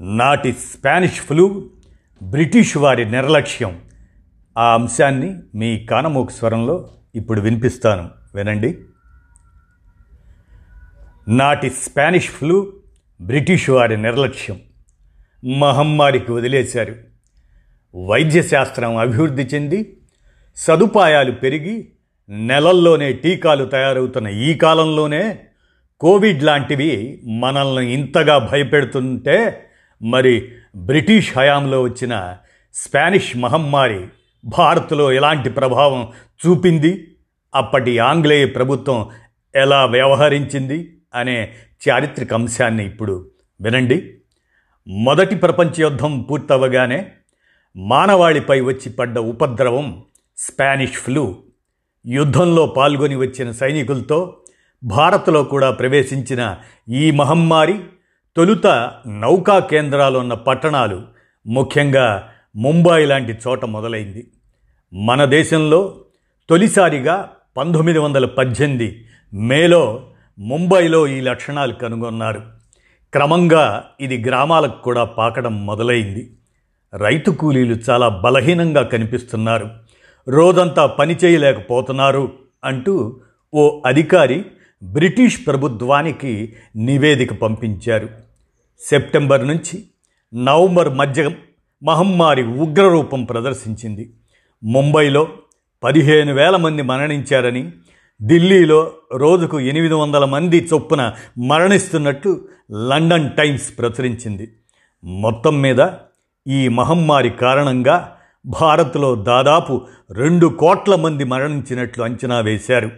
నాటి Spanish flu British వారి నిర్లక్ష్యం. ఆ అంశాన్ని మీ కానమోకు స్వరంలో ఇప్పుడు వినిపిస్తాను. వినండి. నాటి స్పానిష్ ఫ్లూ బ్రిటిష్ వారి నిర్లక్ష్యం. మహమ్మారికి వదిలేశారు. వైద్యశాస్త్రం అభివృద్ధి చెంది సదుపాయాలు పెరిగి నెలల్లోనే టీకాలు తయారవుతున్న ఈ కాలంలోనే కోవిడ్ లాంటివి మనల్ని ఇంతగా భయపెడుతుంటే మరి బ్రిటిష్ హయాంలో వచ్చిన స్పానిష్ మహమ్మారి భారత్లో ఎలాంటి ప్రభావం చూపింది? అప్పటి ఆంగ్లేయ ప్రభుత్వం ఎలా వ్యవహరించింది? అనే చారిత్రక అంశాన్ని ఇప్పుడు వినండి. మొదటి ప్రపంచ యుద్ధం పూర్తవగానే మానవాళిపై వచ్చి పడ్డ ఉపద్రవం స్పానిష్ ఫ్లూ యుద్ధంలో పాల్గొని వచ్చిన సైనికులతో భారత్లో కూడా ప్రవేశించిన ఈ మహమ్మారి తొలుత నౌకా కేంద్రాలు ఉన్న పట్టణాలు ముఖ్యంగా ముంబై లాంటి చోట మొదలైంది. మన దేశంలో తొలిసారిగా పంతొమ్మిది వందల పద్దెనిమిది మేలో ముంబైలో ఈ లక్షణాలు కనుగొన్నారు. క్రమంగా ఇది గ్రామాలకు కూడా పాకడం మొదలైంది. రైతు కూలీలు చాలా బలహీనంగా కనిపిస్తున్నారు. రోజంతా పని చేయలేకపోతున్నారు అంటూ ఓ అధికారి బ్రిటిష్ ప్రభుత్వానికి నివేదిక పంపించారు. సెప్టెంబర్ నుంచి నవంబర్ మధ్య మహమ్మారి ఉగ్రరూపం ప్రదర్శించింది. ముంబైలో పదిహేను వేల మంది మరణించారని ఢిల్లీలో రోజుకు ఎనిమిది వందల మంది చొప్పున మరణిస్తున్నట్టు లండన్ టైమ్స్ ప్రచురించింది. మొత్తం మీద ఈ మహమ్మారి కారణంగా భారత్లో దాదాపు రెండు కోట్ల మంది మరణించినట్లు అంచనా వేశారు.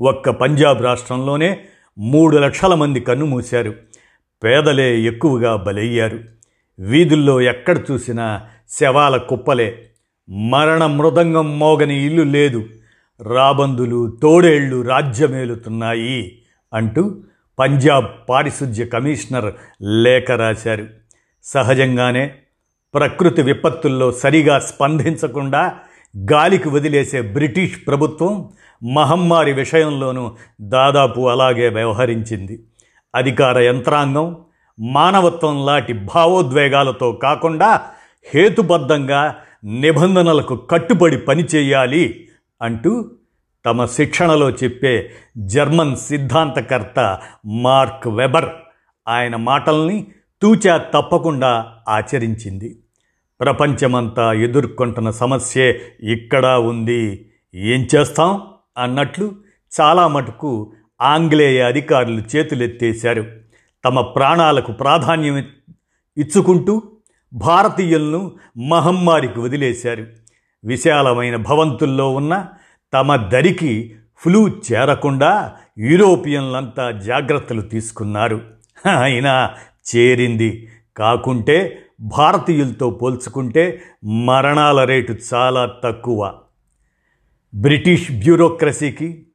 ఒక్క పంజాబ్ రాష్ట్రంలోనే మూడు లక్షల మంది కన్నుమూశారు పేదలే ఎక్కువగా బలయ్యారు. వీధుల్లో ఎక్కడ చూసినా శవాల కుప్పలే. మరణ మృదంగం మోగని ఇల్లు లేదు. రాబందులు తోడేళ్ళు రాజ్యమేలుతున్నాయి అంటూ పంజాబ్ పారిశుధ్య కమిషనర్ లేఖ రాశారు. సహజంగానే ప్రకృతి విపత్తుల్లో సరిగా స్పందించకుండా గాలికి వదిలేసే బ్రిటిష్ ప్రభుత్వం మహమ్మారి విషయంలోనూ దాదాపు అలాగే వ్యవహరించింది. అధికార యంత్రాంగం మానవత్వం లాంటి భావోద్వేగాలతో కాకుండా హేతుబద్ధంగా నిబంధనలకు కట్టుబడి పనిచేయాలి అంటూ తమ శిక్షణలో చెప్పే జర్మన్ సిద్ధాంతకర్త మార్క్ వెబర్ ఆయన మాటల్ని తూచా తప్పకుండా ఆచరించింది. ప్రపంచమంతా ఎదుర్కొంటున్న సమస్యే ఇక్కడా ఉంది. ఏం చేస్తాం? అన్నట్లు చాలా మటుకు ఆంగ్లేయ అధికారులు చేతులెత్తేశారు. తమ ప్రాణాలకు ప్రాధాన్యం ఇచ్చుకుంటూ భారతీయులను మహమ్మారికి వదిలేశారు. విశాలమైన భవంతుల్లో ఉన్న తమ దరికి ఫ్లూ చేరకుండా యూరోపియన్లంతా జాగ్రత్తలు తీసుకున్నారు. అయినా చేరింది. కాకుంటే భారతీయులతో పోల్చుకుంటే మరణాల రేటు చాలా తక్కువ. బ్రిటిష్ బ్యూరోక్రసీకి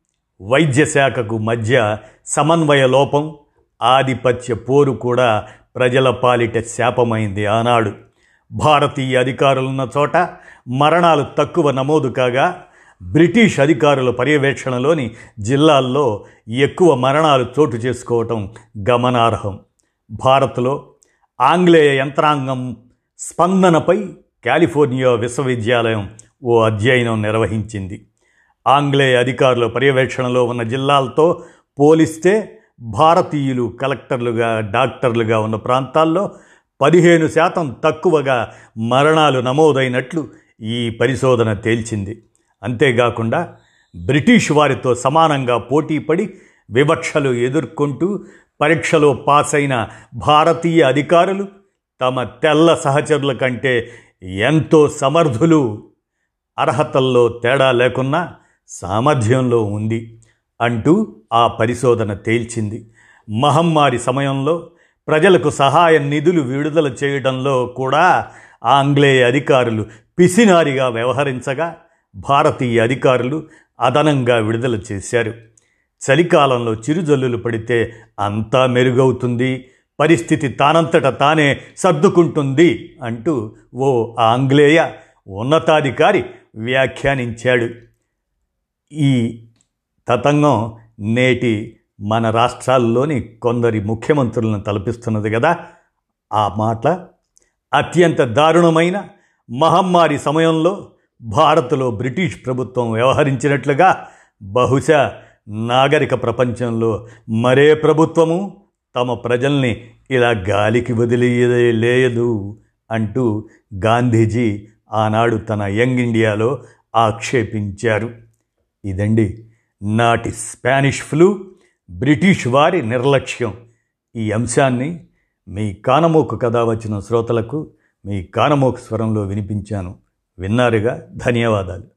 వైద్య శాఖకు మధ్య సమన్వయ లోపం ఆధిపత్య పోరు కూడా ప్రజల పాలిట శాపమైంది ఆనాడు. భారతీయ అధికారులున్న చోట మరణాలు తక్కువ నమోదు కాగా బ్రిటిష్ అధికారుల పర్యవేక్షణలోని జిల్లాల్లో ఎక్కువ మరణాలు చోటు చేసుకోవటం గమనార్హం. భారత్లో ఆంగ్లేయ యంత్రాంగం స్పందనపై కాలిఫోర్నియా విశ్వవిద్యాలయం ఓ అధ్యయనం నిర్వహించింది. ఆంగ్లేయ అధికారుల పర్యవేక్షణలో ఉన్న జిల్లాలతో పోలిస్తే భారతీయులు కలెక్టర్లుగా డాక్టర్లుగా ఉన్న ప్రాంతాల్లో పదిహేను శాతం తక్కువగా మరణాలు నమోదైనట్లు ఈ పరిశోధన తేల్చింది. అంతేకాకుండా బ్రిటిష్ వారితో సమానంగా పోటీపడి వివక్షలు ఎదుర్కొంటూ పరీక్షలో పాస్ అయిన భారతీయ అధికారులు తమ తెల్ల సహచరుల కంటే ఎంతో సమర్థులు. అర్హతల్లో తేడా లేకున్నా సామర్థ్యంలో ఉంది అంటూ ఆ పరిశోధన తేల్చింది. మహమ్మారి సమయంలో ప్రజలకు సహాయ నిధులు విడుదల చేయడంలో కూడా ఆంగ్లేయ అధికారులు పిసినారిగా వ్యవహరించగా భారతీయ అధికారులు అదనంగా విడుదల చేశారు. చలికాలంలో చిరుజల్లులు పడితే అంతా మెరుగవుతుంది పరిస్థితి తానంతట తానే సర్దుకుంటుంది అంటూ ఓ ఆంగ్లేయ ఉన్నతాధికారి వ్యాఖ్యానించాడు. ఈ తతంగం నేటి మన రాష్ట్రాల్లోని కొందరి ముఖ్యమంత్రులను తలపిస్తున్నది కదా. ఆ మాట అత్యంత దారుణమైన మహమ్మారి సమయంలో భారత్లో బ్రిటిష్ ప్రభుత్వం వ్యవహరించినట్లుగా బహుశా నాగరిక ప్రపంచంలో మరే ప్రభుత్వము తమ ప్రజల్ని ఇలా గాలికి వదిలేయలేదు అంటూ గాంధీజీ ఆనాడు తన యంగ్ ఇండియాలో ఆక్షేపించారు. ఇదండి నాటి స్పానిష్ ఫ్లూ బ్రిటిష్ వారి నిర్లక్ష్యం. ఈ అంశాన్ని మీ కానమోకు కథ వచ్చిన శ్రోతలకు మీ కానమోకు స్వరంలో వినిపించాను. విన్నారుగా? ధన్యవాదాలు.